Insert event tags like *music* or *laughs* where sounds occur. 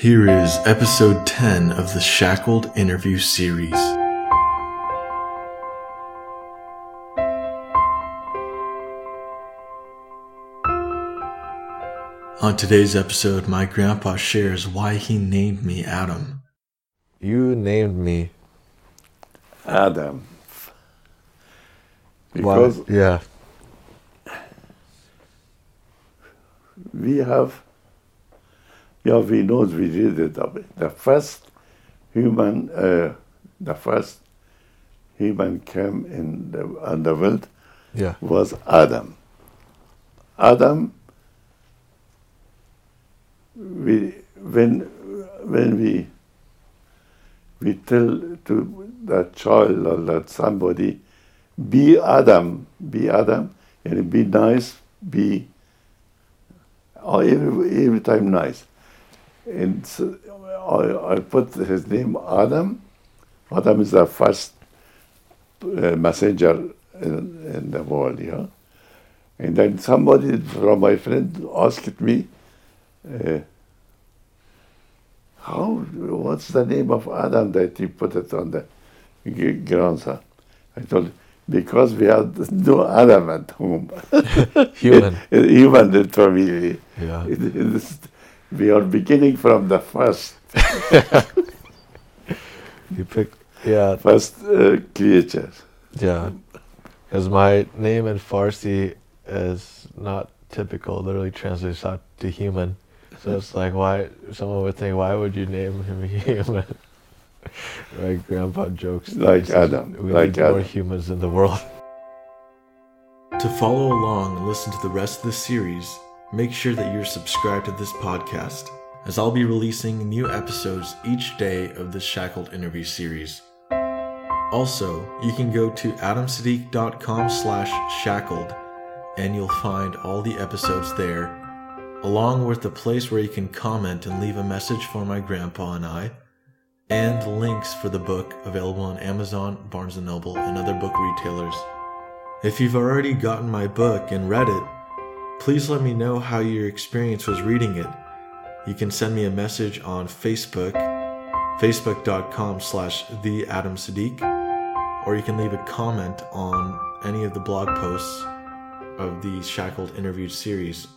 Here is episode 10 of the Shackled interview series. On today's episode, my grandpa shares why he named me Adam. You named me. Adam. Why- yeah. we have, yeah, we know we did it. The first human, uh, the first human came in the, on the world Yeah. was Adam. Adam, we, when, when we, we tell to that child or that somebody, be Adam, be Adam, and be nice, be oh, every, every time nice. And so I, I put his name Adam. Adam is the first uh, messenger in, in the world, yeah. And then somebody from my friend asked me, uh, how, what's the name of Adam that you put it on the g- grandson? I told him, because we have no Adam at home. *laughs* Human. *laughs* Human family. Yeah. It we are beginning from the first, *laughs* You picked. Yeah. first uh, creature. Yeah. Because my name in Farsi is not typical. Literally translates out to human. So it's like, why? Someone would think, why would you name him *laughs* human? my grandpa jokes. Like he says, Adam, We like need more humans in the world. To follow along and listen to the rest of the series, make sure that you're subscribed to this podcast, as I'll be releasing new episodes each day of the Shackled interview series. Also, you can go to adamsiddiq.com slash shackled and you'll find all the episodes there, along with a place where you can comment and leave a message for my grandpa and I, and links for the book available on Amazon, Barnes & Noble, and other book retailers. If you've already gotten my book and read it, please let me know how your experience was reading it. You can send me a message on Facebook, facebook.com slash the Adam or you can leave a comment on any of the blog posts of the Shackled interviewed series.